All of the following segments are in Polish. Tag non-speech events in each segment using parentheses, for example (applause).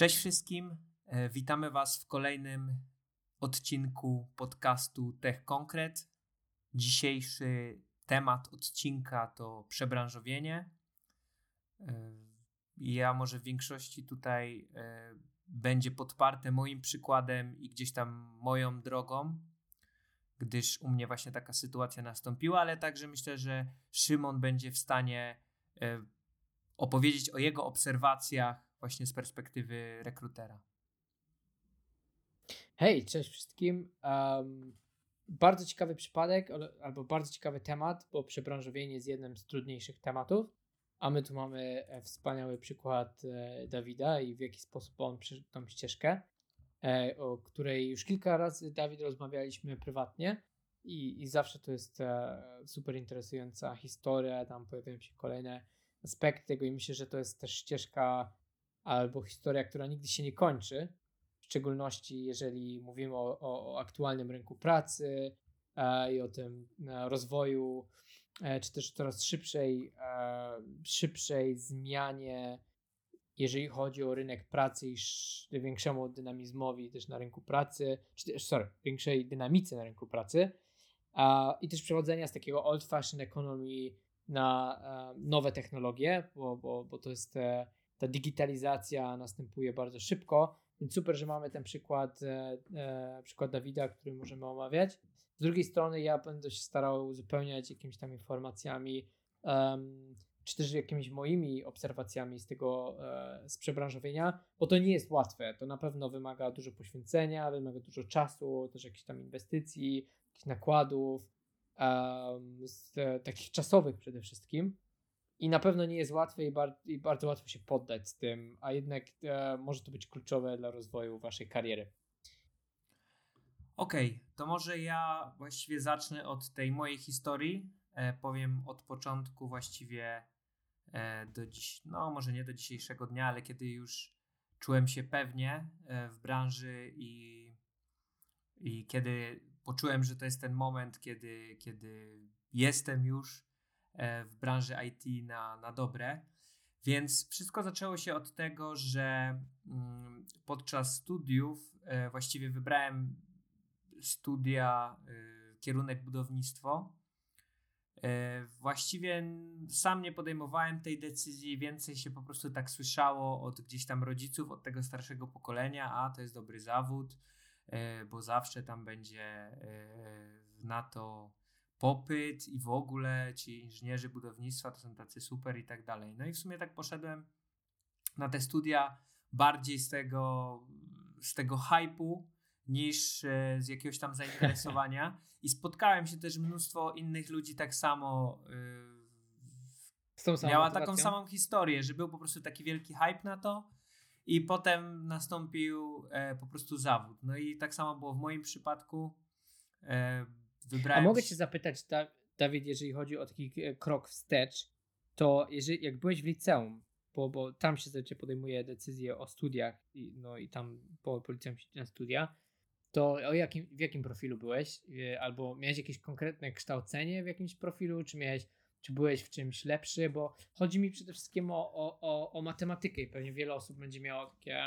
Cześć wszystkim. E, witamy Was w kolejnym odcinku podcastu Tech Konkret. Dzisiejszy temat odcinka to przebranżowienie. E, ja może w większości tutaj e, będzie podparte moim przykładem i gdzieś tam moją drogą, gdyż u mnie właśnie taka sytuacja nastąpiła, ale także myślę, że Szymon będzie w stanie opowiedzieć o jego obserwacjach właśnie z perspektywy rekrutera. Hej, cześć wszystkim. Um, bardzo ciekawy przypadek, albo bardzo ciekawy temat, bo przebranżowienie jest jednym z trudniejszych tematów, a my tu mamy e, wspaniały przykład e, Dawida i w jaki sposób on przeszedł tą ścieżkę, e, o której już kilka razy Dawid rozmawialiśmy prywatnie i, i zawsze to jest super interesująca historia, tam pojawiają się kolejne aspekty tego i myślę, że to jest też ścieżka albo historia, która nigdy się nie kończy, w szczególności jeżeli mówimy o, o, o aktualnym rynku pracy i o tym rozwoju, czy też coraz szybszej, e, szybszej zmianie, jeżeli chodzi o rynek pracy i większemu dynamizmowi też na rynku pracy, czy też, sorry, większej dynamice na rynku pracy i też przechodzenia z takiego old-fashioned economy na e, nowe technologie, bo, bo, bo to jest e, ta digitalizacja następuje bardzo szybko, więc super, że mamy ten przykład, e, e, przykład Dawida, który możemy omawiać. Z drugiej strony ja będę się starał uzupełniać jakimiś tam informacjami, um, czy też jakimiś moimi obserwacjami z tego, e, z przebranżowienia, bo to nie jest łatwe. To na pewno wymaga dużo poświęcenia, wymaga dużo czasu, też jakichś tam inwestycji, jakichś nakładów, um, z, takich czasowych przede wszystkim. I na pewno nie jest łatwe i, bar i bardzo łatwo się poddać z tym, a jednak e, może to być kluczowe dla rozwoju waszej kariery. Okej, okay, to może ja właściwie zacznę od tej mojej historii. E, powiem od początku właściwie e, do dziś, no może nie do dzisiejszego dnia, ale kiedy już czułem się pewnie e, w branży i, i kiedy poczułem, że to jest ten moment, kiedy, kiedy jestem już w branży IT na, na dobre. Więc wszystko zaczęło się od tego, że mm, podczas studiów e, właściwie wybrałem studia, e, kierunek budownictwo. Właściwie sam nie podejmowałem tej decyzji, więcej się po prostu tak słyszało od gdzieś tam rodziców, od tego starszego pokolenia, a to jest dobry zawód, bo zawsze tam będzie na to popyt i w ogóle ci inżynierzy budownictwa to są tacy super i tak dalej. No i w sumie tak poszedłem na te studia bardziej z tego, z tego hypu niż e, z jakiegoś tam zainteresowania (laughs) i spotkałem się też mnóstwo innych ludzi tak samo yy, miała motywacją? taką samą historię, że był po prostu taki wielki hype na to i potem nastąpił e, po prostu zawód. No i tak samo było w moim przypadku. Wybrałem... A mogę cię zapytać, Dawid, jeżeli chodzi o taki e, krok wstecz, to jeżeli, jak byłeś w liceum, bo, bo tam się zazwyczaj podejmuje decyzje o studiach, i, no i tam po, po liceum się na studia, to o jakim, w jakim profilu byłeś? E, albo miałeś jakieś konkretne kształcenie w jakimś profilu, czy miałeś, czy byłeś w czymś lepszy? Bo chodzi mi przede wszystkim o, o, o, o matematykę i pewnie wiele osób będzie miało takie,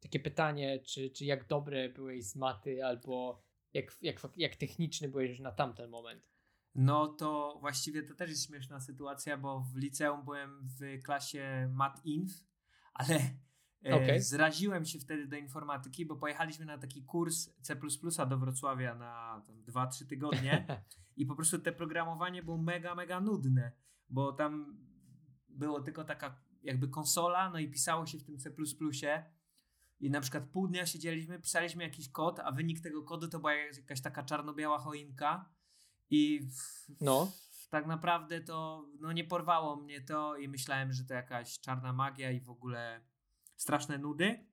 takie pytanie, czy, czy jak dobre byłeś z maty, albo jak, jak, jak techniczny byłeś już na tamten moment? No to właściwie to też jest śmieszna sytuacja, bo w liceum byłem w klasie Mat Inf, (laughs) ale e, okay. zraziłem się wtedy do informatyki, bo pojechaliśmy na taki kurs C do Wrocławia na 2-3 tygodnie (laughs) i po prostu te programowanie było mega, mega nudne, bo tam było tylko taka jakby konsola, no i pisało się w tym C i na przykład pół dnia siedzieliśmy, pisaliśmy jakiś kod, a wynik tego kodu to była jakaś taka czarno-biała choinka i w, no. W, tak naprawdę to no, nie porwało mnie to i myślałem, że to jakaś czarna magia i w ogóle straszne nudy.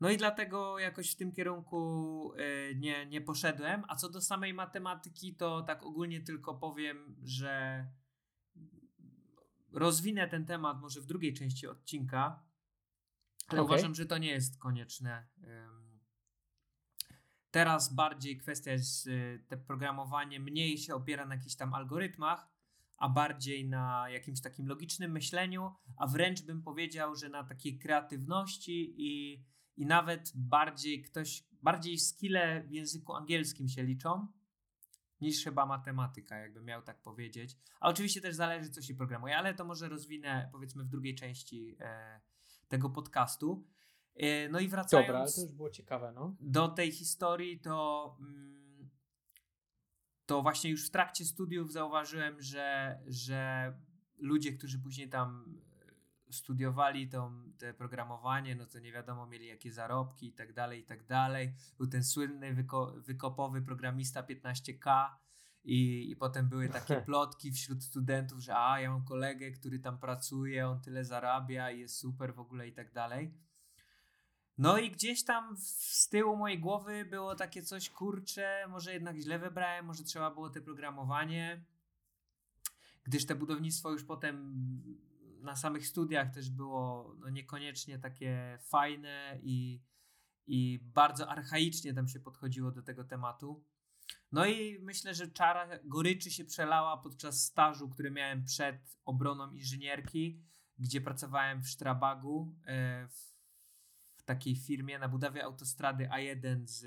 No i dlatego jakoś w tym kierunku y, nie, nie poszedłem. A co do samej matematyki, to tak ogólnie tylko powiem, że rozwinę ten temat może w drugiej części odcinka, Ale okay. uważam, że to nie jest konieczne. Teraz bardziej kwestia jest, y, te programowanie mniej się opiera na jakichś tam algorytmach, a bardziej na jakimś takim logicznym myśleniu, a wręcz bym powiedział, że na takiej kreatywności i, i nawet bardziej ktoś, bardziej skille w języku angielskim się liczą niż chyba matematyka, jakbym miał tak powiedzieć. A oczywiście też zależy, co się programuje, ale to może rozwinę powiedzmy w drugiej części e, tego podcastu. E, no i wracając. Dobra, to już było ciekawe, no. Do tej historii, to. Mm, to właśnie już w trakcie studiów zauważyłem, że, że ludzie, którzy później tam studiowali to, te programowanie, no to nie wiadomo, mieli jakie zarobki i tak dalej, i tak dalej. Był ten słynny wyko, wykopowy programista 15K i, i potem były takie (laughs) plotki wśród studentów, że a, ja mam kolegę, który tam pracuje, on tyle zarabia i jest super w ogóle i tak dalej. No i gdzieś tam z tyłu mojej głowy było takie coś, kurcze, może jednak źle wybrałem, może trzeba było te programowanie, gdyż te budownictwo już potem na samych studiach też było no, niekoniecznie takie fajne i, i bardzo archaicznie tam się podchodziło do tego tematu. No i myślę, że czara goryczy się przelała podczas stażu, który miałem przed obroną inżynierki, gdzie pracowałem w Strabagu, e, w, takiej firmie na budowie autostrady A1 z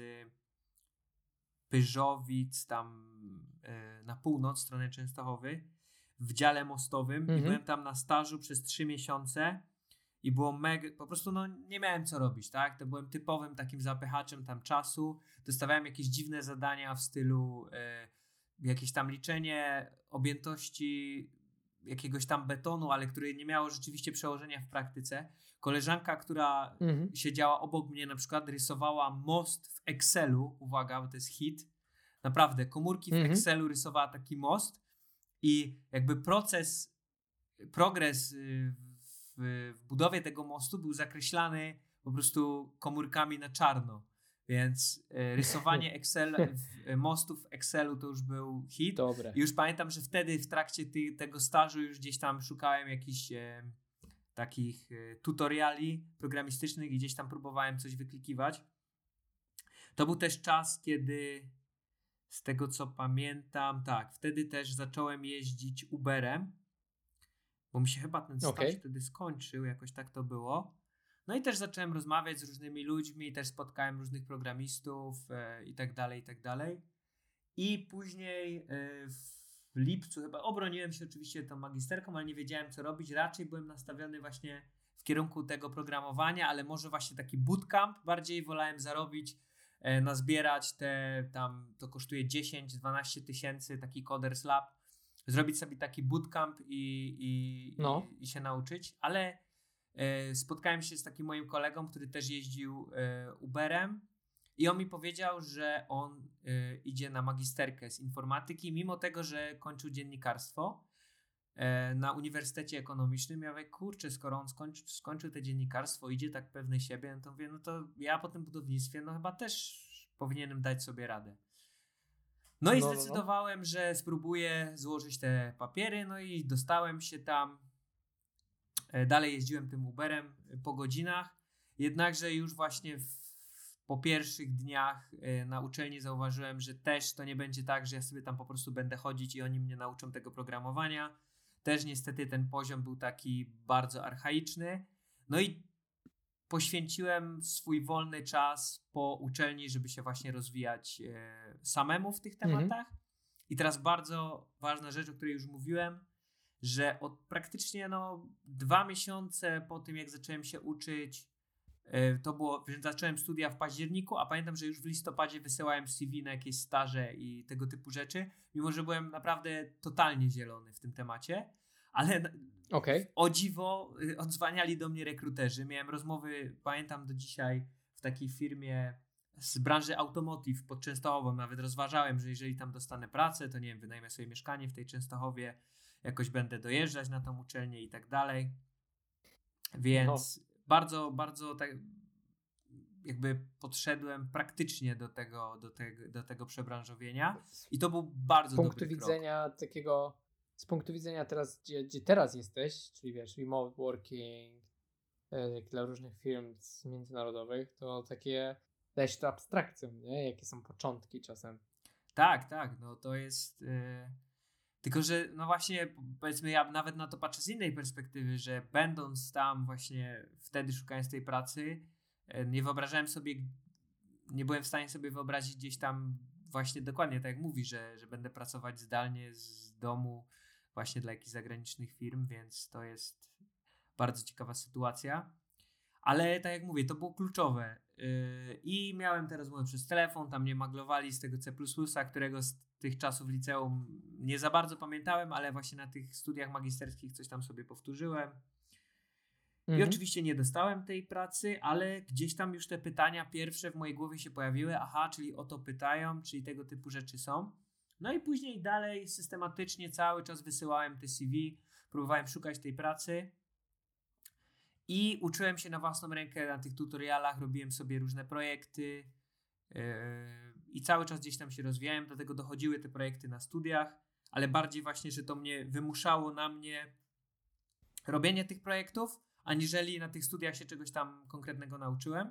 Pyżowic tam e, na północ, stronę Częstochowy w dziale mostowym mhm. i byłem tam na stażu przez trzy miesiące i było mega, po prostu no nie miałem co robić, tak? To byłem typowym takim zapychaczem tam czasu. Dostawałem jakieś dziwne zadania w stylu e, jakieś tam liczenie objętości jakiegoś tam betonu, ale które nie miało rzeczywiście przełożenia w praktyce. Koleżanka, która mhm. siedziała obok mnie, na przykład rysowała most w Excelu. Uwaga, bo to jest hit. Naprawdę, komórki w mhm. Excelu rysowała taki most i jakby proces, progres y, w, w budowie tego mostu był zakreślany po prostu komórkami na czarno. Więc y, rysowanie (laughs) Excel, y, mostów w Excelu to już był hit. Dobre. I już pamiętam, że wtedy w trakcie ty, tego stażu już gdzieś tam szukałem jakichś e, takich e, tutoriali programistycznych i gdzieś tam próbowałem coś wyklikiwać. To był też czas, kiedy z tego co pamiętam, tak, wtedy też zacząłem jeździć Uberem, bo mi się chyba ten staż okay. wtedy skończył, jakoś tak to było. No i też zacząłem rozmawiać z różnymi ludźmi, też spotkałem różnych programistów e, i tak dalej, i tak dalej. I później e, w lipcu chyba obroniłem się oczywiście tą magisterką, ale nie wiedziałem co robić. Raczej byłem nastawiony właśnie w kierunku tego programowania, ale może właśnie taki bootcamp bardziej wolałem zarobić E, nazbierać te tam, to kosztuje 10-12 tysięcy, taki Coders Lab, zrobić sobie taki bootcamp i, i, no. i, i się nauczyć, ale e, spotkałem się z takim moim kolegą, który też jeździł e, Uberem i on mi powiedział, że on e, idzie na magisterkę z informatyki, mimo tego, że kończył dziennikarstwo na Uniwersytecie Ekonomicznym. Ja mówię, kurczę, skoro on skończy, skończył te dziennikarstwo, idzie tak pewny siebie, no to mówię, no to ja po tym budownictwie, no chyba też powinienem dać sobie radę. No i no, zdecydowałem, no, no. że spróbuję złożyć te papiery, no i dostałem się tam. E, dalej jeździłem tym Uberem po godzinach, jednakże już właśnie w, po pierwszych dniach e, na uczelni zauważyłem, że też to nie będzie tak, że ja sobie tam po prostu będę chodzić i oni mnie nauczą tego programowania też niestety ten poziom był taki bardzo archaiczny. No i poświęciłem swój wolny czas po uczelni, żeby się właśnie rozwijać e, samemu w tych mhm. tematach. Mhm. I teraz bardzo ważna rzecz, o której już mówiłem, że od praktycznie no, dwa miesiące po tym, jak zacząłem się uczyć, e, to było, zacząłem studia w październiku, a pamiętam, że już w listopadzie wysyłałem CV na jakieś staże i tego typu rzeczy, mimo że byłem naprawdę totalnie zielony w tym temacie, ale okay. o dziwo y, odzwaniali do mnie rekruterzy. Miałem rozmowy, pamiętam do dzisiaj, w takiej firmie z branży automotive pod Częstochową. Nawet rozważałem, że jeżeli tam dostanę pracę, to nie wiem, wynajmę sobie mieszkanie w tej Częstochowie, jakoś będę dojeżdżać na tą uczelnię i tak dalej. Więc no. bardzo, bardzo tak jakby podszedłem praktycznie do tego, do tego, do tego przebranżowienia i to był bardzo Z punktu widzenia krok. takiego, z punktu widzenia teraz, gdzie, gdzie teraz jesteś, czyli wiesz, remote working, jak dla różnych firm międzynarodowych, to takie daje się to abstrakcją, nie? Jakie są początki czasem. Tak, tak, no to jest... Yy... Tylko, że no właśnie, powiedzmy, ja nawet na to patrzę z innej perspektywy, że będąc tam właśnie wtedy szukając tej pracy, nie wyobrażałem sobie, nie byłem w stanie sobie wyobrazić gdzieś tam właśnie dokładnie tak jak mówi, że, że będę pracować zdalnie z domu właśnie dla jakichś zagranicznych firm, więc to jest bardzo ciekawa sytuacja. Ale tak jak mówię, to było kluczowe. Yy, I miałem te rozmowy przez telefon, tam mnie maglowali z tego C, którego z tych czasów liceum nie za bardzo pamiętałem, ale właśnie na tych studiach magisterskich coś tam sobie powtórzyłem. I mhm. oczywiście nie dostałem tej pracy, ale gdzieś tam już te pytania pierwsze w mojej głowie się pojawiły. Aha, czyli o to pytają, czyli tego typu rzeczy są. No i później dalej systematycznie cały czas wysyłałem te CV, próbowałem szukać tej pracy. I uczyłem się na własną rękę na tych tutorialach, robiłem sobie różne projekty yy, i cały czas gdzieś tam się rozwijałem, do tego dochodziły te projekty na studiach, ale bardziej właśnie, że to mnie wymuszało na mnie robienie tych projektów, aniżeli na tych studiach się czegoś tam konkretnego nauczyłem.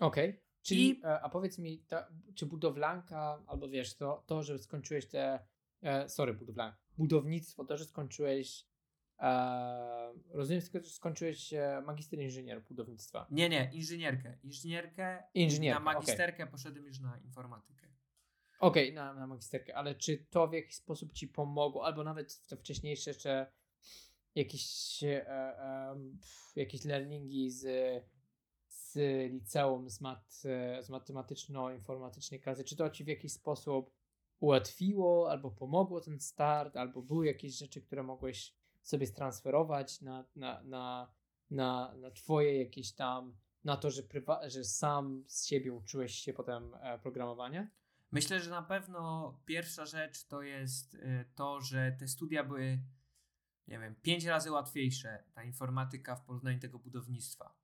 Okej. Okay. Czyli, I... E, a powiedz mi, ta, czy budowlanka, albo wiesz, to, to że skończyłeś te, e, sorry, budowlanka, budownictwo, to, że skończyłeś, e, rozumiem tylko, że skończyłeś e, magister inżynier budownictwa. Nie, nie, inżynierkę. Inżynierkę, Inżynierkę na magisterkę okay. poszedłem już na informatykę. Okej, okay, na, na magisterkę, ale czy to w jakiś sposób ci pomogło, albo nawet w te wcześniejsze jeszcze jakieś, e, e, jakieś learningi z, liceum, z, mat, z matematyczno-informatycznej klasy, czy to ci w jakiś sposób ułatwiło albo pomogło ten start, albo były jakieś rzeczy, które mogłeś sobie stransferować na, na, na, na, na twoje jakieś tam, na to, że, prywa- że sam z siebie uczyłeś się potem e, programowania? Myślę, że na pewno pierwsza rzecz to jest e, to, że te studia były nie wiem, pięć razy łatwiejsze ta informatyka w porównaniu tego budownictwa.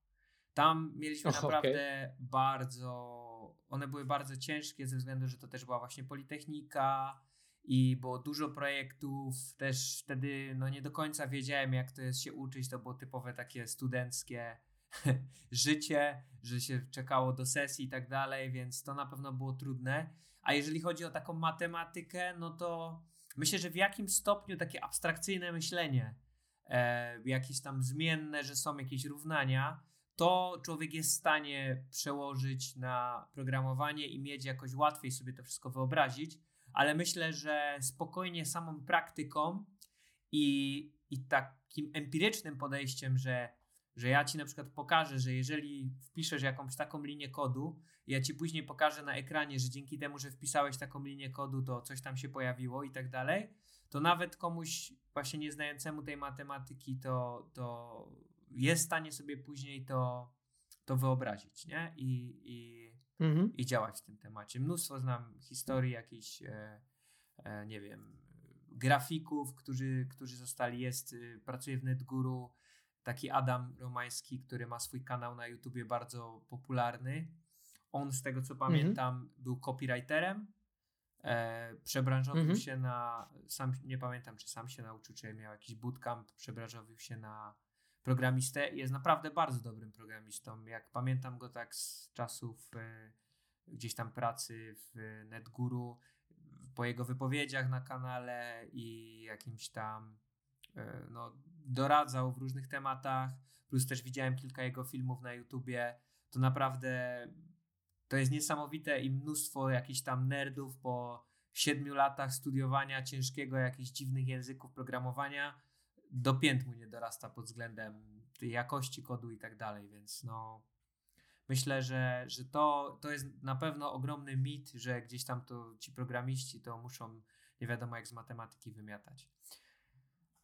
Tam mieliśmy oh, naprawdę okay. bardzo, one były bardzo ciężkie ze względu, że to też była właśnie Politechnika i było dużo projektów. Też wtedy no nie do końca wiedziałem, jak to jest się uczyć. To było typowe takie studenckie (laughs) życie, że się czekało do sesji i tak dalej, więc to na pewno było trudne. A jeżeli chodzi o taką matematykę, no to Myślę, że w jakimś stopniu takie abstrakcyjne myślenie, e, jakieś tam zmienne, że są jakieś równania, to człowiek jest w stanie przełożyć na programowanie i mieć jakoś łatwiej sobie to wszystko wyobrazić, ale myślę, że spokojnie samą praktyką i, i takim empirycznym podejściem, że że ja ci na przykład pokażę, że jeżeli wpiszesz jakąś taką linię kodu, ja ci później pokażę na ekranie, że dzięki temu, że wpisałeś taką linię kodu, to coś tam się pojawiło i tak dalej, to nawet komuś właśnie nieznającemu tej matematyki, to, to jest w stanie sobie później to, to wyobrazić, nie? I, i, mhm. i działać w tym temacie. Mnóstwo znam historii jakichś, e, e, nie wiem, grafików, którzy, którzy zostali, jest, y, pracuje w NetGuru, taki Adam Romański, który ma swój kanał na YouTubie bardzo popularny. On, z tego co pamiętam, mm -hmm. był copywriterem. E, przebranżowił mm -hmm. się na. Sam nie pamiętam, czy sam się nauczył, czy miał jakiś bootcamp. Przebranżowił się na programistę i jest naprawdę bardzo dobrym programistą. Jak pamiętam go tak z czasów e, gdzieś tam pracy w NetGuru, po jego wypowiedziach na kanale i jakimś tam e, no, doradzał w różnych tematach, plus też widziałem kilka jego filmów na YouTubie. To naprawdę to jest niesamowite i mnóstwo jakichś tam nerdów po siedmiu latach studiowania ciężkiego, jakichś dziwnych języków programowania do pięt mu nie dorasta pod względem tej jakości kodu i tak dalej, więc no myślę, że, że to, to jest na pewno ogromny mit, że gdzieś tam to ci programiści to muszą nie wiadomo jak z matematyki wymiatać.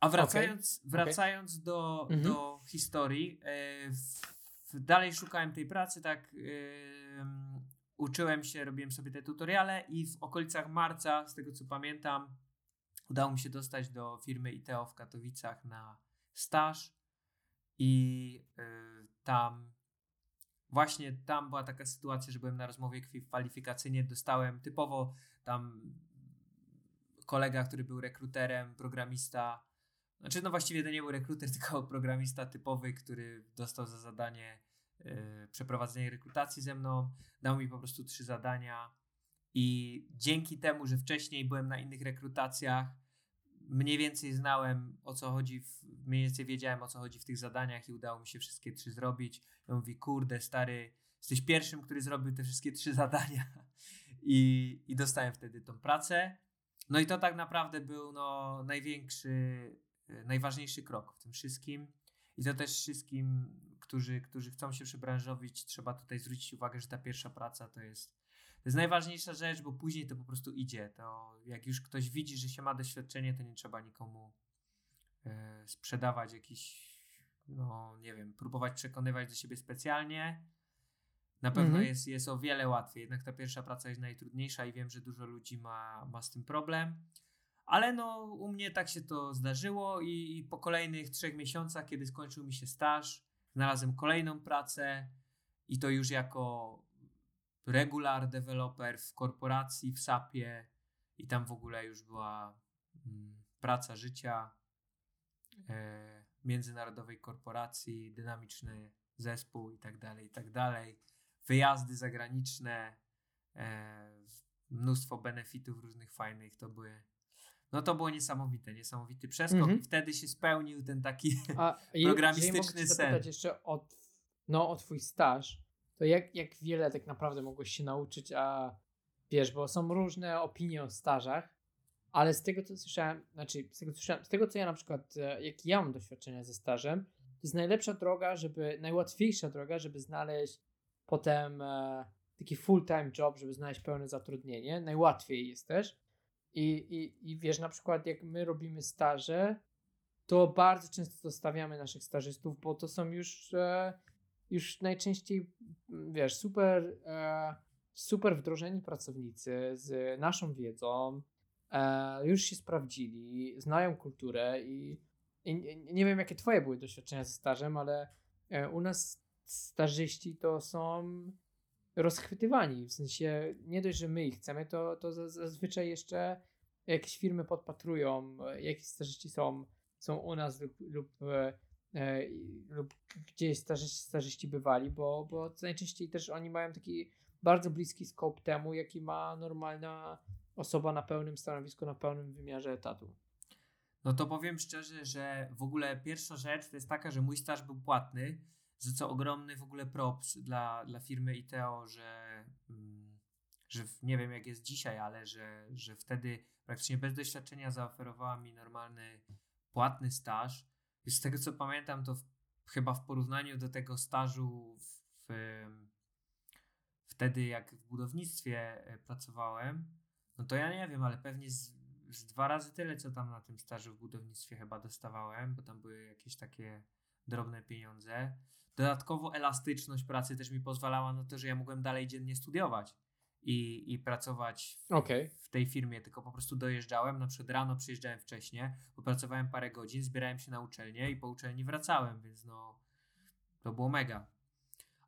A wracając, okay. wracając okay. Do, mhm. do historii, e, w, dalej szukałem tej pracy, tak uczyłem się, robiłem sobie te tutoriale i w okolicach marca, z tego co pamiętam, udało mi się dostać do firmy ITEO w Katowicach na staż i y, tam właśnie tam była taka sytuacja, że byłem na rozmowie kwalifikacyjnie, dostałem typowo tam kolega, który był rekruterem, programista, znaczy no właściwie to nie był rekruter, (laughs) tylko programista typowy, który dostał za zadanie yy, przeprowadzenie rekrutacji ze mną, dał mi po prostu trzy zadania i dzięki temu, że wcześniej byłem na innych rekrutacjach, mniej więcej znałem o co chodzi, w, mniej więcej wiedziałem o co chodzi w tych zadaniach i udało mi się wszystkie trzy zrobić. I on mówi, kurde stary, jesteś pierwszym, który zrobił te wszystkie trzy (laughs) zadania i, i dostałem wtedy tą pracę. No i to tak naprawdę był no, największy, e, najważniejszy krok w tym wszystkim. I to też wszystkim, którzy, którzy chcą się przybranżowić, trzeba tutaj zwrócić uwagę, że ta pierwsza praca to jest, jest najważniejsza rzecz, bo później to po prostu idzie. To jak już ktoś widzi, że się ma doświadczenie, to nie trzeba nikomu e, sprzedawać jakiś, no nie wiem, próbować przekonywać do siebie specjalnie na pewno mhm. jest, jest o wiele łatwiej. Jednak ta pierwsza praca jest najtrudniejsza i wiem, że dużo ludzi ma, ma z tym problem. Ale no, u mnie tak się to zdarzyło i, i po kolejnych trzech miesiącach, kiedy skończył mi się staż, znalazłem kolejną pracę i to już jako regular developer w korporacji, w SAP-ie i tam w ogóle już była mm, praca życia e, międzynarodowej korporacji, dynamiczny zespół i tak dalej, i tak dalej wyjazdy zagraniczne, e, mnóstwo benefitów różnych fajnych, to były no to było niesamowite, niesamowity przeskok mm -hmm. i wtedy się spełnił ten taki A, (laughs) programistyczny mogę sen. jeszcze o, no, o twój staż, to jak, jak wiele tak naprawdę mogłeś się nauczyć, a wiesz, bo są różne opinie o stażach, ale z tego co słyszałem, znaczy z tego z tego co ja na przykład, e, jak ja mam doświadczenia ze stażem, to jest najlepsza droga, żeby, najłatwiejsza droga, żeby znaleźć potem e, taki full-time job, żeby znaleźć pełne zatrudnienie. Najłatwiej jest też. I, i, I wiesz, na przykład jak my robimy staże, to bardzo często zostawiamy naszych stażystów, bo to są już, e, już najczęściej, wiesz, super, e, super wdrożeni pracownicy z naszą wiedzą, e, już się sprawdzili, znają kulturę i, i, nie wiem, jakie twoje były doświadczenia ze stażem, ale e, u nas starzyści to są rozchwytywani. W sensie nie dość, że my ich chcemy, to, to zazwyczaj jeszcze jakieś firmy podpatrują, jakie starzyści są, są u nas lub, lub, lub gdzieś starzyści, starzyści bywali, bo, bo najczęściej też oni mają taki bardzo bliski scope temu, jaki ma normalna osoba na pełnym stanowisku, na pełnym wymiarze etatu. No to powiem szczerze, że w ogóle pierwsza rzecz to jest taka, że mój staż był płatny, za co ogromny w ogóle props dla, dla firmy ITEO, że, mm, że nie wiem jak jest dzisiaj, ale że, że wtedy praktycznie bez doświadczenia zaoferowała mi normalny płatny staż. Z tego co pamiętam, to w, chyba w porównaniu do tego stażu w, wtedy jak w budownictwie e, pracowałem, no to ja nie wiem, ale pewnie z, z dwa razy tyle, co tam na tym stażu w budownictwie chyba dostawałem, bo tam były jakieś takie drobne pieniądze. Dodatkowo elastyczność pracy też mi pozwalała na to, że ja mogłem dalej dziennie studiować i, i pracować w, okay. w tej firmie, tylko po prostu dojeżdżałem, na przykład rano przyjeżdżałem wcześniej, popracowałem parę godzin, zbierałem się na uczelnię i po uczelni wracałem, więc no to było mega.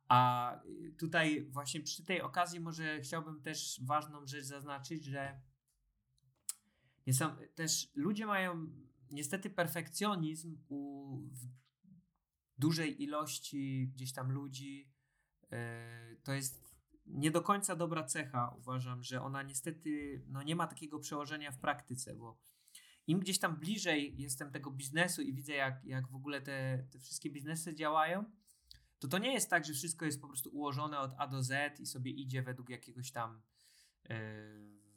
A tutaj właśnie przy tej okazji może chciałbym też ważną rzecz zaznaczyć, że nie sam, też ludzie mają niestety perfekcjonizm u, dużej ilości gdzieś tam ludzi, e, to jest nie do końca dobra cecha. Uważam, że ona niestety no, nie ma takiego przełożenia w praktyce, bo im gdzieś tam bliżej jestem tego biznesu i widzę, jak, jak w ogóle te, te wszystkie biznesy działają, to to nie jest tak, że wszystko jest po prostu ułożone od A do Z i sobie idzie według jakiegoś tam, yy,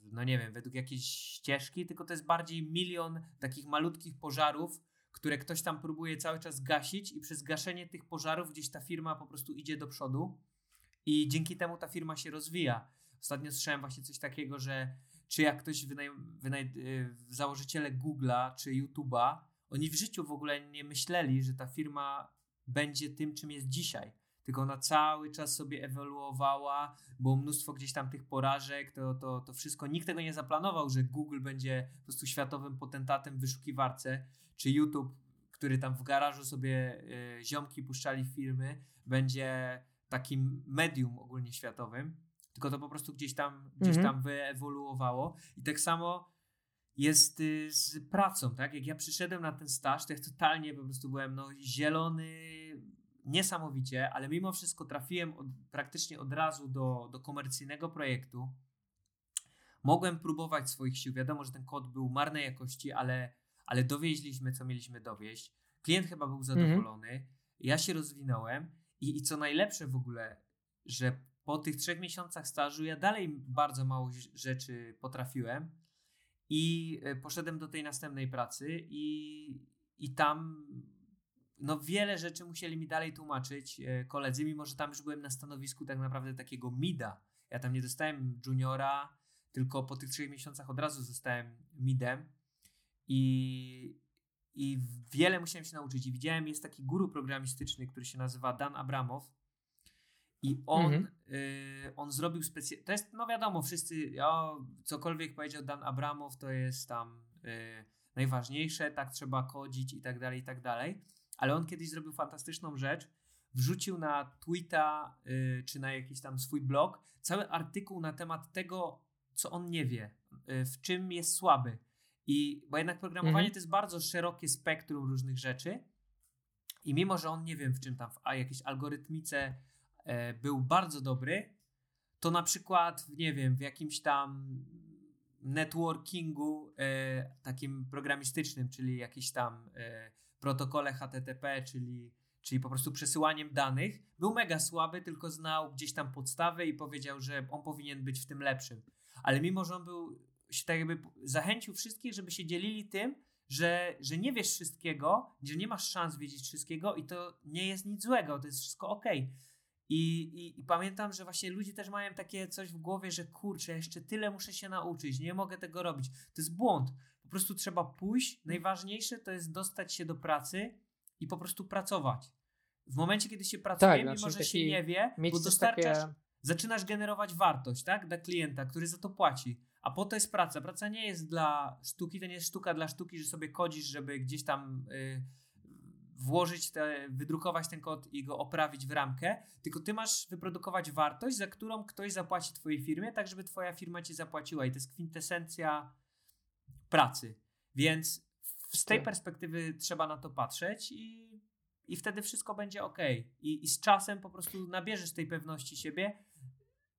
no nie wiem, według jakiejś ścieżki, tylko to jest bardziej milion takich malutkich pożarów, które ktoś tam próbuje cały czas gasić i przez gaszenie tych pożarów gdzieś ta firma po prostu idzie do przodu i dzięki temu ta firma się rozwija. Ostatnio słyszałem właśnie coś takiego, że czy jak ktoś wynaj, wynaj, y, założyciele Google'a czy YouTube'a, oni w życiu w ogóle nie myśleli, że ta firma będzie tym, czym jest dzisiaj. Tylko ona cały czas sobie ewoluowała, było mnóstwo gdzieś tam tych porażek, to, to, to wszystko. Nikt tego nie zaplanował, że Google będzie po prostu światowym potentatem w wyszukiwarce czy YouTube, który tam w garażu sobie y, ziomki puszczali filmy, będzie takim medium ogólnie światowym, tylko to po prostu gdzieś tam, gdzieś mhm. tam wyewoluowało. I tak samo jest y, z pracą, tak? Jak ja przyszedłem na ten staż, to ja totalnie po prostu byłem no, zielony niesamowicie, ale mimo wszystko trafiłem od, praktycznie od razu do, do komercyjnego projektu. Mogłem próbować swoich sił. Wiadomo, że ten kod był marnej jakości, ale, ale dowieźliśmy, co mieliśmy dowieść. Klient chyba był zadowolony. Mhm. Ja się rozwinąłem i, i co najlepsze w ogóle, że po tych trzech miesiącach stażu ja dalej bardzo mało rzeczy potrafiłem i e, poszedłem do tej następnej pracy i, i tam no wiele rzeczy musieli mi dalej tłumaczyć e, koledzy, mimo że tam już byłem na stanowisku tak naprawdę takiego mida. Ja tam nie dostałem juniora, tylko po tych trzech miesiącach od razu zostałem midem i, i wiele musiałem się nauczyć. I widziałem, jest taki guru programistyczny, który się nazywa Dan Abramow. I on, mhm. y, on zrobił specjalnie. To jest, no wiadomo, wszyscy, o, cokolwiek powiedział Dan Abramow, to jest tam y, najważniejsze, tak trzeba kodzić i tak dalej, i tak dalej. Ale on kiedyś zrobił fantastyczną rzecz. Wrzucił na Twitta y, czy na jakiś tam swój blog cały artykuł na temat tego, co on nie wie, y, w czym jest słaby. I bo jednak programowanie mhm. to jest bardzo szerokie spektrum różnych rzeczy. I mimo, że on nie wiem w czym tam, w a jakiejś algorytmice e, był bardzo dobry, to na przykład, nie wiem, w jakimś tam networkingu e, takim programistycznym, czyli jakiś tam e, protokole HTTP, czyli, czyli po prostu przesyłaniem danych, był mega słaby, tylko znał gdzieś tam podstawę i powiedział, że on powinien być w tym lepszym. Ale mimo, że on był, się tak jakby zachęcił wszystkich, żeby się dzielili tym, że, że nie wiesz wszystkiego, że nie masz szans wiedzieć wszystkiego i to nie jest nic złego, to jest wszystko ok. I, i, I, pamiętam, że właśnie ludzie też mają takie coś w głowie, że kurczę, jeszcze tyle muszę się nauczyć, nie mogę tego robić. To jest błąd. Po prostu trzeba pójść. Najważniejsze to jest dostać się do pracy i po prostu pracować. W momencie, kiedy się pracuje, tak, mimo znaczy że się nie wie, bo dostarczasz, takie... zaczynasz generować wartość tak, dla klienta, który za to płaci. A po to jest praca. Praca nie jest dla sztuki, to nie jest sztuka dla sztuki, że sobie kodzisz, żeby gdzieś tam. Yy, włożyć te, wydrukować ten kod i go oprawić w ramkę, tylko ty masz wyprodukować wartość, za którą ktoś zapłaci twojej firmie, tak żeby twoja firma ci zapłaciła i to jest kwintesencja pracy. Więc z tej tak. perspektywy trzeba na to patrzeć i, i wtedy wszystko będzie ok. I, I z czasem po prostu nabierzesz tej pewności siebie.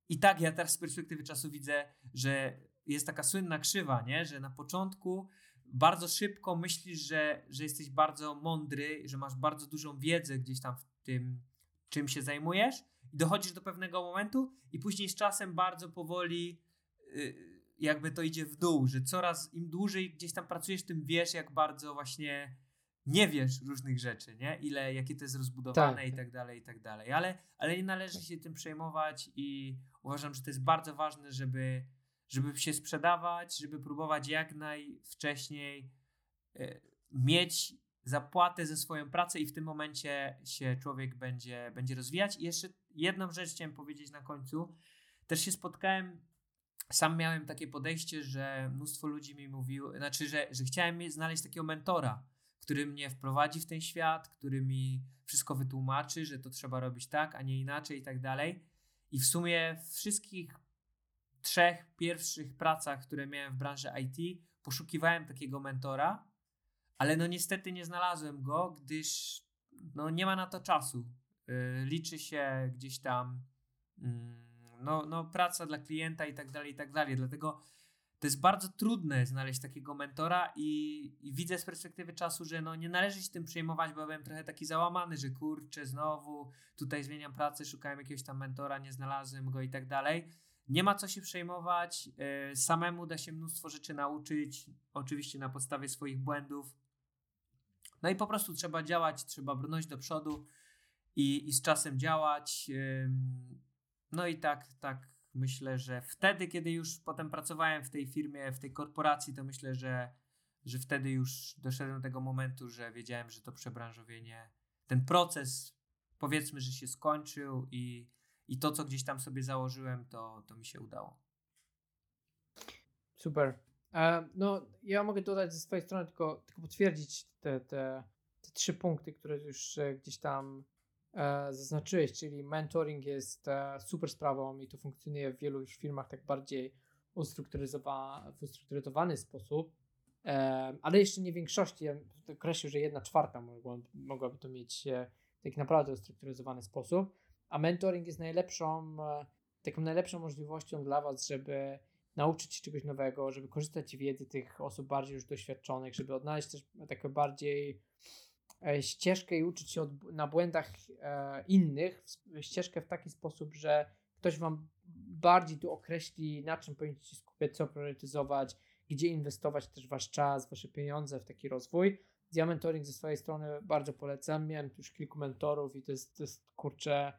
I tak ja teraz z perspektywy czasu widzę, że jest taka słynna krzywa, nie? że na początku bardzo szybko myślisz, że, że jesteś bardzo mądry, że masz bardzo dużą wiedzę gdzieś tam w tym, czym się zajmujesz, i dochodzisz do pewnego momentu, i później z czasem bardzo powoli. Yy, jakby to idzie w dół, że coraz im dłużej gdzieś tam pracujesz, tym wiesz, jak bardzo właśnie nie wiesz różnych rzeczy, nie? Ile, jakie to jest rozbudowane tak. i tak dalej, i tak dalej. Ale, ale nie należy się tym przejmować i uważam, że to jest bardzo ważne, żeby żeby się sprzedawać, żeby próbować jak najwcześniej e, mieć zapłatę za swoją pracę i w tym momencie się człowiek będzie, będzie rozwijać. I jeszcze jedną rzecz chciałem powiedzieć na końcu. Też się spotkałem, sam miałem takie podejście, że mnóstwo ludzi mi mówiło, znaczy, że, że chciałem znaleźć takiego mentora, który mnie wprowadzi w ten świat, który mi wszystko wytłumaczy, że to trzeba robić tak, a nie inaczej i tak dalej. I w sumie wszystkich trzech pierwszych pracach, które miałem w branży IT, poszukiwałem takiego mentora, ale no niestety nie znalazłem go, gdyż no nie ma na to czasu. Yy, liczy się gdzieś tam yy, no, no praca dla klienta i tak dalej, i tak dalej. Dlatego to jest bardzo trudne znaleźć takiego mentora i, i, widzę z perspektywy czasu, że no nie należy się tym przejmować, bo byłem trochę taki załamany, że kurczę, znowu tutaj zmieniam pracę, szukałem jakiegoś tam mentora, nie znalazłem go i tak dalej. Nie ma co się przejmować, e, samemu da się mnóstwo rzeczy nauczyć, oczywiście na podstawie swoich błędów. No i po prostu trzeba działać, trzeba brnąć do przodu i, i z czasem działać. No i tak, tak myślę, że wtedy, kiedy już potem pracowałem w tej firmie, w tej korporacji, to myślę, że, że wtedy już doszedłem do tego momentu, że wiedziałem, że to przebranżowienie, ten proces powiedzmy, że się skończył i i to, co gdzieś tam sobie założyłem, to, to mi się udało. Super. No, ja mogę dodać ze swojej strony tylko, tylko potwierdzić te, te, te trzy punkty, które już e, gdzieś tam e, zaznaczyłeś, czyli mentoring jest e, super sprawą i to funkcjonuje w wielu już firmach tak bardziej w ustrukturyzowany sposób. ale jeszcze nie większości. Ja określił, że jedna czwarta mogła, mogłaby to mieć tak naprawdę ustrukturyzowany sposób, a mentoring jest najlepszą, e, taką najlepszą możliwością dla Was, żeby nauczyć się czegoś nowego, żeby korzystać z wiedzy tych osób bardziej już doświadczonych, żeby odnaleźć też taką bardziej e, ścieżkę i uczyć się od, na błędach e, innych, ścieżkę w taki sposób, że ktoś Wam bardziej tu określi, na czym powinniście skupiać, co priorytetyzować, gdzie inwestować też Wasz czas, Wasze pieniądze w taki rozwój. Ja mentoring ze swojej strony bardzo polecam. Miałem już kilku mentorów i to jest, to jest kurczę,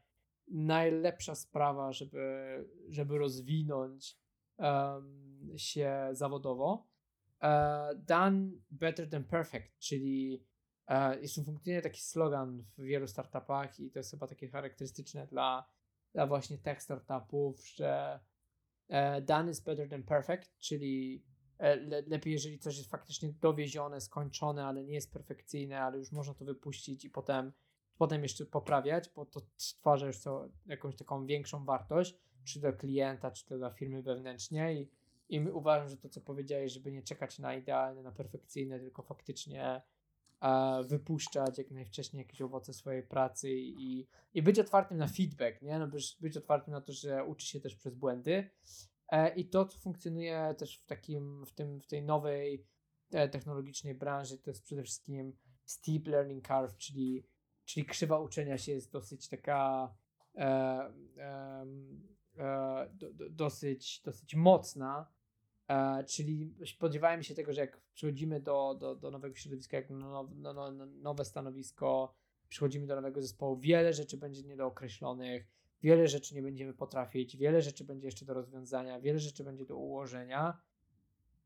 najlepsza sprawa, żeby, żeby rozwinąć um, się zawodowo. Uh, done better than perfect, czyli uh, jest funkcjonuje taki slogan w wielu startupach i to jest chyba takie charakterystyczne dla, dla właśnie tech startupów, że uh, done is better than perfect, czyli le, lepiej, jeżeli coś jest faktycznie dowiezione, skończone, ale nie jest perfekcyjne, ale już można to wypuścić i potem, potem jeszcze poprawiać, bo to stwarza już co, jakąś taką większą wartość, czy dla klienta, czy to dla firmy wewnętrznie i, i uważam, że to, co powiedziałeś, żeby nie czekać na idealne, na perfekcyjne, tylko faktycznie e, wypuszczać jak najwcześniej jakieś owoce swojej pracy i, i być otwartym na feedback, nie? No być, być otwartym na to, że uczy się też przez błędy. E, I to, co funkcjonuje też w takim, w tym, w tej nowej e, technologicznej branży, to jest przede wszystkim steep learning curve, czyli, czyli krzywa uczenia się jest dosyć taka e, e, do, do, dosyć, dosyć mocna. E, czyli spodziewałem się tego, że jak przychodzimy do, do, do nowego środowiska, jak no, no, no, nowe stanowisko, przychodzimy do nowego zespołu, wiele rzeczy będzie niedookreślonych, wiele rzeczy nie będziemy potrafić, wiele rzeczy będzie jeszcze do rozwiązania, wiele rzeczy będzie do ułożenia.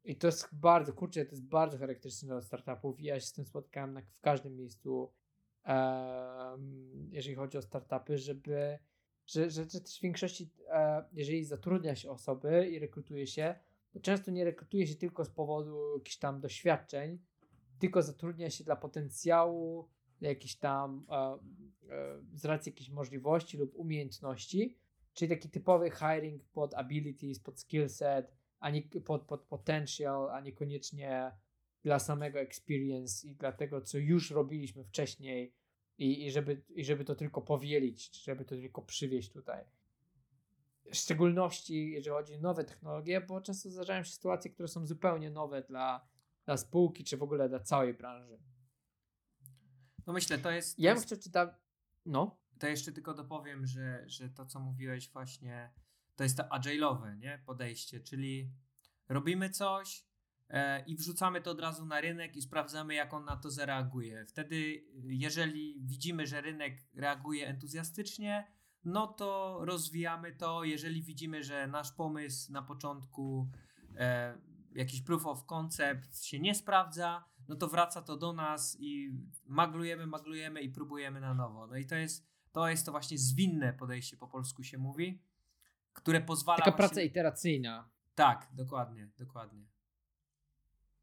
I to jest bardzo, kurczę, to jest bardzo charakterystyczne dla startupów ja się z tym spotkałem na, w każdym miejscu, jeżeli chodzi o startupy, żeby, że, że, że też w większości, e, jeżeli zatrudnia się osoby i rekrutuje się, to często nie rekrutuje się tylko z powodu jakichś tam doświadczeń, tylko zatrudnia się dla potencjału, jakiś tam e, e, z racji jakichś możliwości lub umiejętności, czyli taki typowy hiring pod abilities, pod skillset, a nie pod, pod potential, a niekoniecznie dla samego experience i dla tego, co już robiliśmy wcześniej i, i, żeby, i żeby to tylko powielić, żeby to tylko przywieźć tutaj. W szczególności, jeżeli chodzi o nowe technologie, bo często zdarzają się sytuacje, które są zupełnie nowe dla, dla spółki, czy w ogóle dla całej branży. No myślę, to jest. Ja bym chciał czytać. No. To jeszcze tylko dopowiem, że, że to, co mówiłeś, właśnie to jest to agile'owe nie? podejście, czyli robimy coś i wrzucamy to od razu na rynek i sprawdzamy, jak on na to zareaguje. Wtedy, jeżeli widzimy, że rynek reaguje entuzjastycznie, no to rozwijamy to. Jeżeli widzimy, że nasz pomysł na początku, e, jakiś proof of concept się nie sprawdza, no to wraca to do nas i maglujemy, maglujemy i próbujemy na nowo. No i to jest to, jest to właśnie zwinne podejście, po polsku się mówi, które pozwala. Taka właśnie... praca iteracyjna. Tak, dokładnie, dokładnie.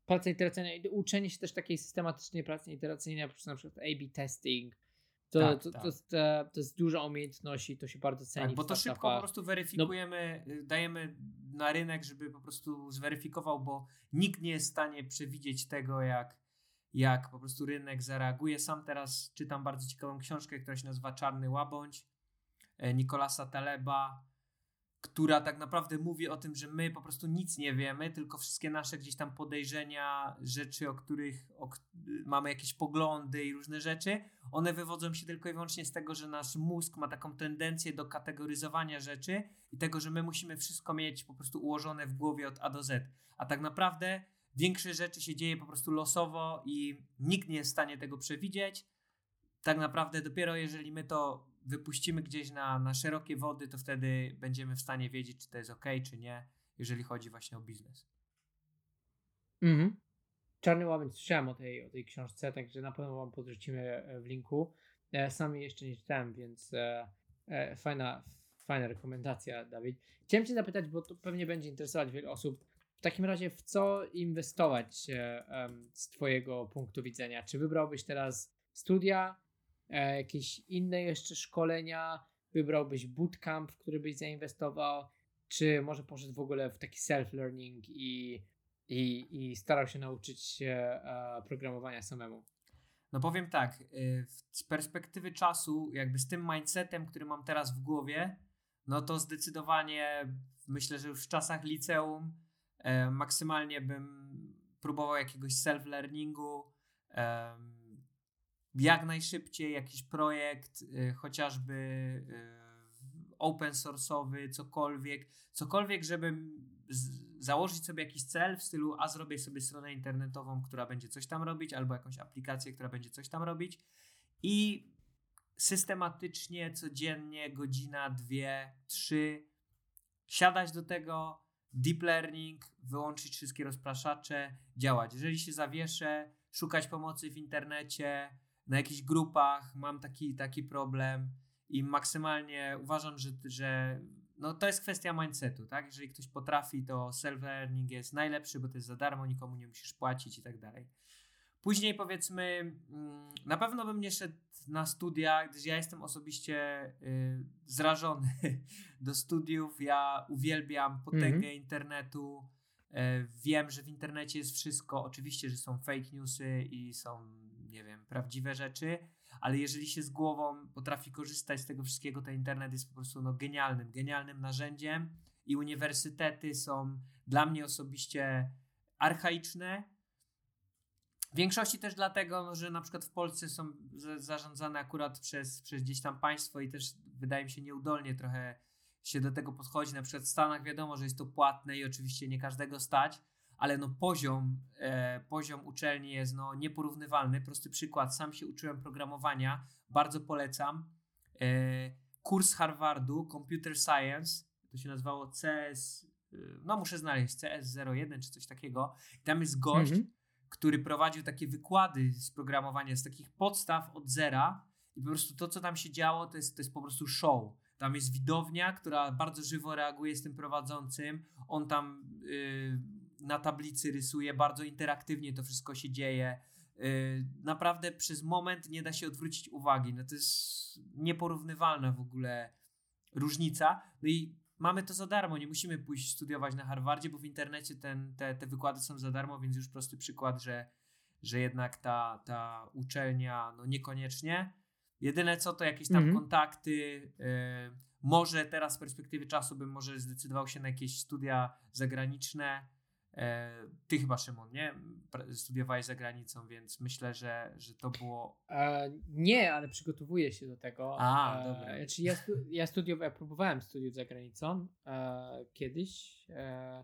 Praca iteracyjna i uczenie się też takiej systematycznej pracy iteracyjnej, poprzez na przykład A-B testing. To, tak, to, tak. To, jest, e, to jest dużo umiejętności, to się bardzo ceni. Tak, bo to szybko po prostu weryfikujemy, no. dajemy na rynek, żeby po prostu zweryfikował, bo nikt nie jest w stanie przewidzieć tego, jak, jak po prostu rynek zareaguje. Sam teraz czytam bardzo ciekawą książkę, która się nazywa Czarny Łabądź e, Nikolasa Taleba która tak naprawdę mówi o tym, że my po prostu nic nie wiemy, tylko wszystkie nasze gdzieś tam podejrzenia, rzeczy, o których o, mamy jakieś poglądy i różne rzeczy, one wywodzą się tylko i wyłącznie z tego, że nasz mózg ma taką tendencję do kategoryzowania rzeczy i tego, że my musimy wszystko mieć po prostu ułożone w głowie od A do Z. A tak naprawdę większość rzeczy się dzieje po prostu losowo i nikt nie jest w stanie tego przewidzieć. Tak naprawdę dopiero jeżeli my to wypuścimy gdzieś na, na szerokie wody, to wtedy będziemy w stanie wiedzieć, czy to jest ok, czy nie, jeżeli chodzi właśnie o biznes. Mhm. Czarny Łabędź, słyszałem o tej, o tej książce, także na pewno Wam podrzucimy e, w linku. E, Sam jeszcze nie czytałem, więc e, fajna, fajna rekomendacja, Dawid. Chciałem Cię zapytać, bo to pewnie będzie interesować wiele osób. W takim razie, w co inwestować z Twojego punktu widzenia? Czy wybrałbyś teraz studia, jakieś inne jeszcze szkolenia, wybrałbyś bootcamp, w który byś zainwestował, czy może poszedł w ogóle w taki self-learning i, i, i starał się nauczyć się e, programowania samemu? No powiem tak, y, z perspektywy czasu, jakby z tym mindsetem, który mam teraz w głowie, no to zdecydowanie myślę, że już w czasach liceum e, maksymalnie bym próbował jakiegoś self-learningu, e, jak najszybciej jakiś projekt, e, chociażby e, open source'owy, cokolwiek, cokolwiek, żeby założyć sobie jakiś cel w stylu, a zrobię sobie stronę internetową, która będzie coś tam robić, albo jakąś aplikację, która będzie coś tam robić i systematycznie, codziennie, godzina, dwie, trzy, siadać do tego, deep learning, wyłączyć wszystkie rozpraszacze, działać. Jeżeli się zawieszę, szukać pomocy w internecie, na jakichś grupach, mam taki, taki problem i maksymalnie uważam, że, że no to jest kwestia mindsetu, tak? Jeżeli ktoś potrafi, to self-learning jest najlepszy, bo to jest za darmo, nikomu nie musisz płacić i tak dalej. Później powiedzmy, mm, na pewno bym nie szedł na studia, gdyż ja jestem osobiście y, zrażony (laughs) do studiów. Ja uwielbiam potęgę mm -hmm. internetu. Y, wiem, że w internecie jest wszystko. Oczywiście, że są fake newsy i są, prawdziwe rzeczy, ale jeżeli się z głową potrafi korzystać z tego wszystkiego, to internet jest po prostu no, genialnym, genialnym narzędziem i uniwersytety są dla mnie osobiście archaiczne, w większości też dlatego, że na przykład w Polsce są zarządzane akurat przez, przez gdzieś tam państwo i też wydaje mi się nieudolnie trochę się do tego podchodzi. Na przykład w Stanach wiadomo, że jest to płatne i oczywiście nie każdego stać, ale no poziom, e, poziom uczelni jest no nieporównywalny. Prosty przykład, sam się uczyłem programowania, bardzo polecam. E, kurs Harvardu Computer Science, to się nazywało CS, e, no muszę znaleźć, CS01 czy coś takiego. Tam jest gość, -hmm który prowadził takie wykłady z programowania, z takich podstaw od zera i po prostu to, co tam się działo, to jest, to jest po prostu show. Tam jest widownia, która bardzo żywo reaguje z tym prowadzącym. On tam yy, na tablicy rysuje, bardzo interaktywnie to wszystko się dzieje. Yy, naprawdę przez moment nie da się odwrócić uwagi. No to jest nieporównywalna w ogóle różnica. No i mamy to za darmo, nie musimy pójść studiować na Harvardzie, bo w internecie ten, te, te wykłady są za darmo, więc już prosty przykład, że, że jednak ta, ta uczelnia no niekoniecznie. Jedyne co to jakieś tam mhm. kontakty. Y, może teraz z perspektywy czasu bym może zdecydował się na jakieś studia zagraniczne. E, ty chyba, Szymon, nie? Studiowałeś za granicą, więc myślę, że, że to było. E, nie, ale przygotowuję się do tego. A, e, dobra. Znaczy ja, stu, ja studiowałem, ja próbowałem studiów za granicą e, kiedyś. E,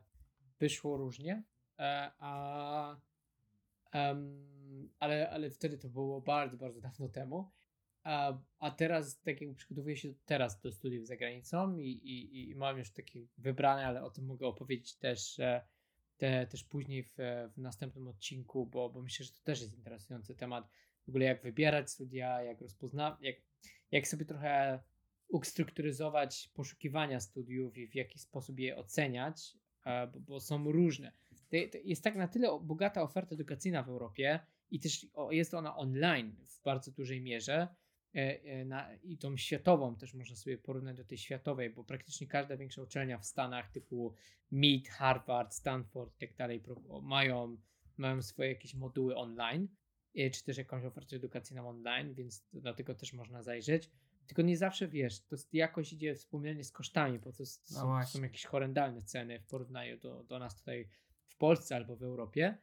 wyszło różnie. E, a, ale, ale wtedy to było bardzo, bardzo dawno temu. A, a teraz, tak jakby przygotowuję się teraz do studiów za granicą i, i, i mam już takie wybrane, ale o tym mogę opowiedzieć też te, też później w, w następnym odcinku, bo, bo myślę, że to też jest interesujący temat. W ogóle jak wybierać studia, jak rozpoznać, jak, jak sobie trochę ustrukturyzować poszukiwania studiów i w jaki sposób je oceniać, e, bo, bo są różne. To, to jest tak na tyle bogata oferta edukacyjna w Europie i też jest ona online w bardzo dużej mierze, na, i tą światową też można sobie porównać do tej światowej, bo praktycznie każda większa uczelnia w Stanach typu MIT, Harvard, Stanford i tak dalej mają, mają swoje jakieś moduły online, e, czy też jakąś ofertę edukacyjną online, więc dlatego też można zajrzeć. Tylko nie zawsze wiesz, to jakoś idzie wspomnienie z kosztami, bo to no są, są, jakieś horrendalne ceny w porównaniu do, do nas tutaj w Polsce albo w Europie.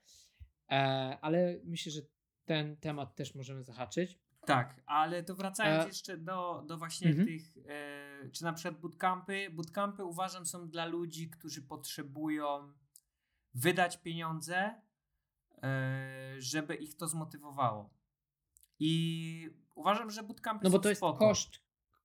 E, ale myślę, że ten temat też możemy zahaczyć. Tak, ale to wracając e... jeszcze do, do właśnie mhm. tych, e, czy na przykład bootcampy. Bootcampy uważam są dla ludzi, którzy potrzebują wydać pieniądze, e, żeby ich to zmotywowało. I uważam, że bootcampy No bo to jest spoko. koszt,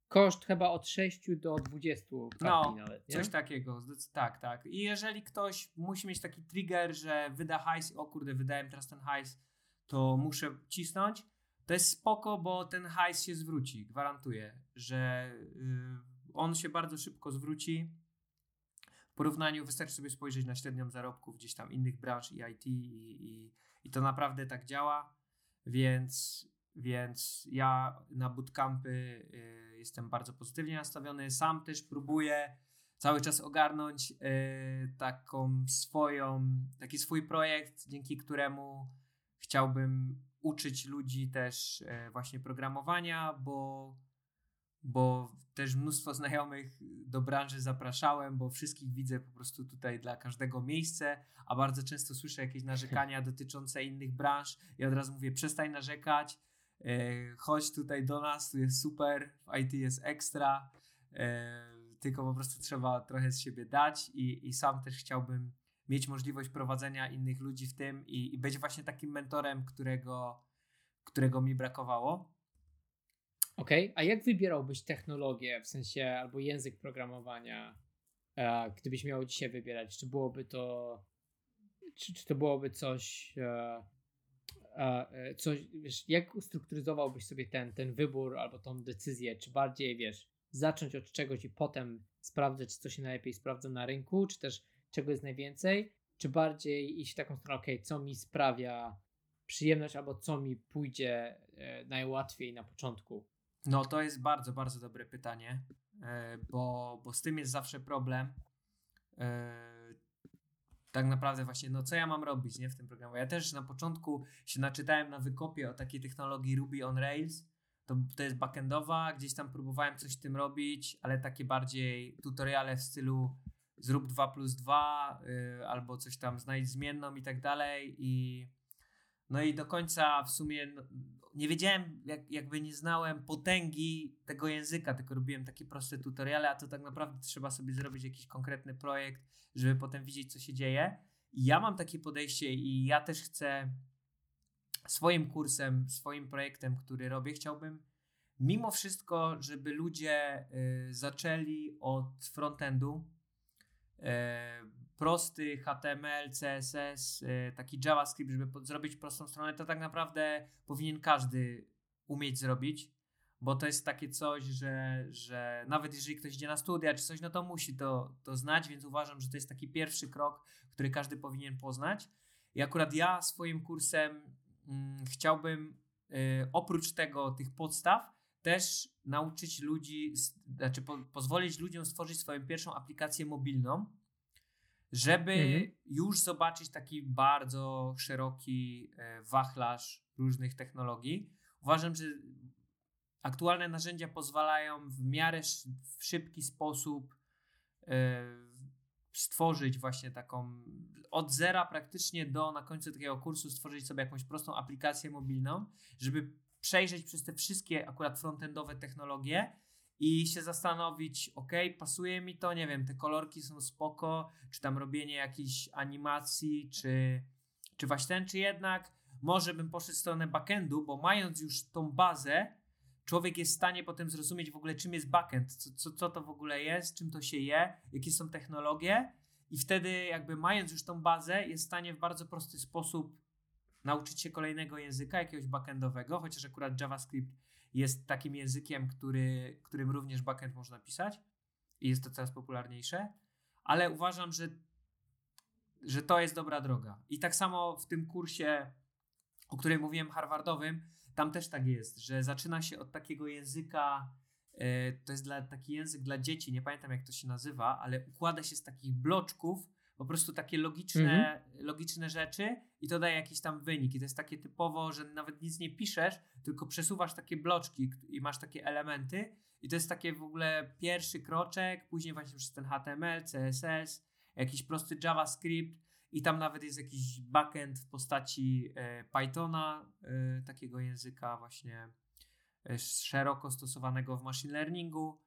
koszt chyba od 6 do 20 No, nawet, coś takiego, tak, tak. I jeżeli ktoś musi mieć taki trigger, że wyda hajs, o kurde, wydałem teraz ten hajs, to muszę cisnąć, to jest spoko, bo ten hajs się zwróci, gwarantuję, że y, on się bardzo szybko zwróci. W porównaniu wystarczy sobie spojrzeć na średnią zarobków gdzieś tam innych branż i IT i, i, i to naprawdę tak działa, więc, więc ja na bootcampy y, jestem bardzo pozytywnie nastawiony. Sam też próbuję cały czas ogarnąć y, taką swoją, taki swój projekt, dzięki któremu chciałbym uczyć ludzi też y, właśnie programowania, bo, bo też mnóstwo znajomych do branży zapraszałem, bo wszystkich widzę po prostu tutaj dla każdego miejsce, a bardzo często słyszę jakieś narzekania (laughs) dotyczące innych branż. I od razu mówię, przestań narzekać, y, chodź tutaj do nas, tu jest super, w IT jest ekstra, tylko po prostu trzeba trochę z siebie dać i, i sam też chciałbym mieć możliwość prowadzenia innych ludzi w tym i, i być właśnie takim mentorem, którego, którego mi brakowało. Okej, okay. a jak wybierałbyś technologię, w sensie albo język programowania, e, gdybyś miał dzisiaj wybierać? Czy byłoby to, czy, czy to byłoby coś, e, e, coś, wiesz, jak ustrukturyzowałbyś sobie ten, ten wybór albo tą decyzję? Czy bardziej, wiesz, zacząć od czegoś i potem sprawdzać, co się najlepiej sprawdza na rynku, czy też czego jest najwięcej, czy bardziej iść w taką stronę, ok, co mi sprawia przyjemność albo co mi pójdzie e, najłatwiej na początku? No to jest bardzo, bardzo dobre pytanie, e, bo, bo z tym jest zawsze problem. E, tak naprawdę właśnie, no co ja mam robić nie, w tym programie? Ja też na początku się naczytałem na wykopie o takiej technologii Ruby on Rails, to, to jest backendowa, gdzieś tam próbowałem coś tym robić, ale takie bardziej tutoriale w stylu zrób 2 plus 2 yy, albo coś tam znajdź zmienną i tak dalej i no i do końca w sumie no, nie wiedziałem, jak, jakby nie znałem potęgi tego języka, tylko robiłem takie proste tutoriale, a to tak naprawdę trzeba sobie zrobić jakiś konkretny projekt, żeby potem widzieć, co się dzieje. I ja mam takie podejście i ja też chcę swoim kursem, swoim projektem, który robię, chciałbym mimo wszystko, żeby ludzie y, zaczęli od frontendu. Y, prosty HTML, CSS, y, taki JavaScript, żeby zrobić prostą stronę, to tak naprawdę powinien każdy umieć zrobić, bo to jest takie coś, że, że nawet jeżeli ktoś idzie na studia czy coś, no to musi to, to znać, więc uważam, że to jest taki pierwszy krok, który każdy powinien poznać. I akurat ja swoim kursem mm, chciałbym y, oprócz tego, tych podstaw, też nauczyć ludzi, znaczy po, pozwolić ludziom stworzyć swoją pierwszą aplikację mobilną, żeby mhm. już zobaczyć taki bardzo szeroki e, wachlarz różnych technologii. Uważam, że aktualne narzędzia pozwalają w miarę w szybki sposób e, stworzyć właśnie taką od zera praktycznie do na końcu takiego kursu stworzyć sobie jakąś prostą aplikację mobilną, żeby przejrzeć przez te wszystkie akurat frontendowe technologie i się zastanowić, ok, pasuje mi to, nie wiem, te kolorki są spoko, czy tam robienie jakiejś animacji, czy, czy właśnie ten, czy jednak może bym poszedł w stronę backendu, bo mając już tą bazę, człowiek jest w stanie potem zrozumieć w ogóle, czym jest backend, co, co, co to w ogóle jest, czym to się je, jakie są technologie i wtedy jakby mając już tą bazę, jest w stanie w bardzo prosty sposób nauczyć się kolejnego języka, jakiegoś backendowego, chociaż akurat JavaScript jest takim językiem, który, którym również backend można pisać i jest to coraz popularniejsze, ale uważam, że, że to jest dobra droga. I tak samo w tym kursie, o którym mówiłem, harvardowym, tam też tak jest, że zaczyna się od takiego języka, e, to jest dla, taki język dla dzieci, nie pamiętam jak to się nazywa, ale układa się z takich bloczków, po prostu takie logiczne, mhm. logiczne rzeczy i to daje jakiś tam wynik. I to jest takie typowo, że nawet nic nie piszesz, tylko przesuwasz takie bloczki i masz takie elementy. I to jest takie w ogóle pierwszy kroczek, później właśnie przez ten HTML, CSS, jakiś prosty JavaScript i tam nawet jest jakiś backend w postaci e, Pythona, e, takiego języka właśnie e, szeroko stosowanego w machine learningu.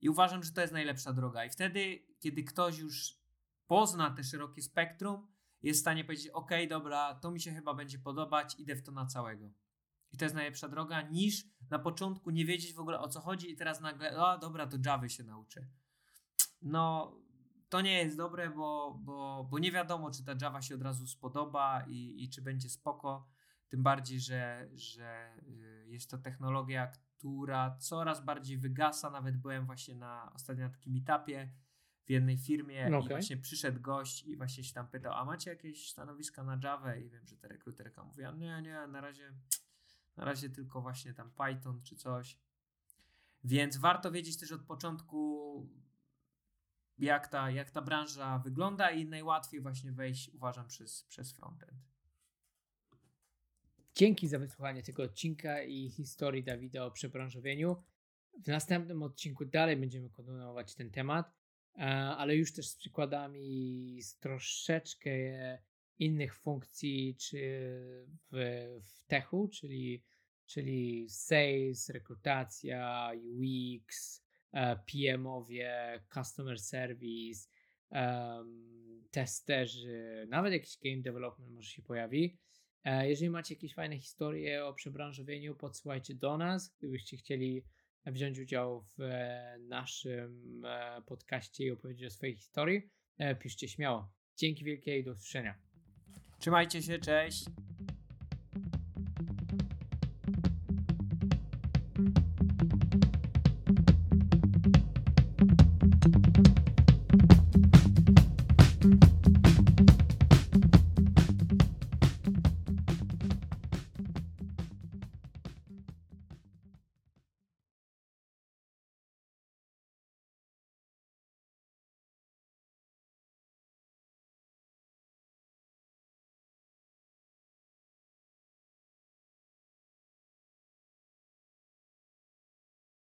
I uważam, że to jest najlepsza droga. I wtedy, kiedy ktoś już pozna te szerokie spektrum, jest w stanie powiedzieć: OK, dobra, to mi się chyba będzie podobać, idę w to na całego. I to jest najlepsza droga, niż na początku nie wiedzieć w ogóle o co chodzi, i teraz nagle, o dobra, to Java się nauczy. No, to nie jest dobre, bo, bo, bo nie wiadomo, czy ta Java się od razu spodoba i, i czy będzie spoko. Tym bardziej, że, że y, jest to technologia, która coraz bardziej wygasa. Nawet byłem właśnie na ostatnio na takim etapie jednej firmie okay. i właśnie przyszedł gość i właśnie się tam pytał, a macie jakieś stanowiska na Java? I wiem, że ta rekruterka mówiła, nie, nie, na razie, na razie tylko właśnie tam Python czy coś. Więc warto wiedzieć też od początku, jak ta, jak ta branża wygląda i najłatwiej właśnie wejść, uważam, przez, przez frontend. Dzięki za wysłuchanie tego odcinka i historii Dawida o przebranżowieniu. W następnym odcinku dalej będziemy kontynuować ten temat, ale już też z przykładami z troszeczkę innych funkcji czy w, w techu, czyli, czyli sales, rekrutacja, UX, e, PM-owie, customer service, testerzy, nawet jakiś game development może się pojawi. E, jeżeli macie jakieś fajne historie o przebranżowieniu, podsyłajcie do nas. Gdybyście chcieli wziąć udział w e, naszym podcaście i opowiedzieć o swojej historii, piszcie śmiało. Dzięki wielkie i do usłyszenia. Trzymajcie się, cześć.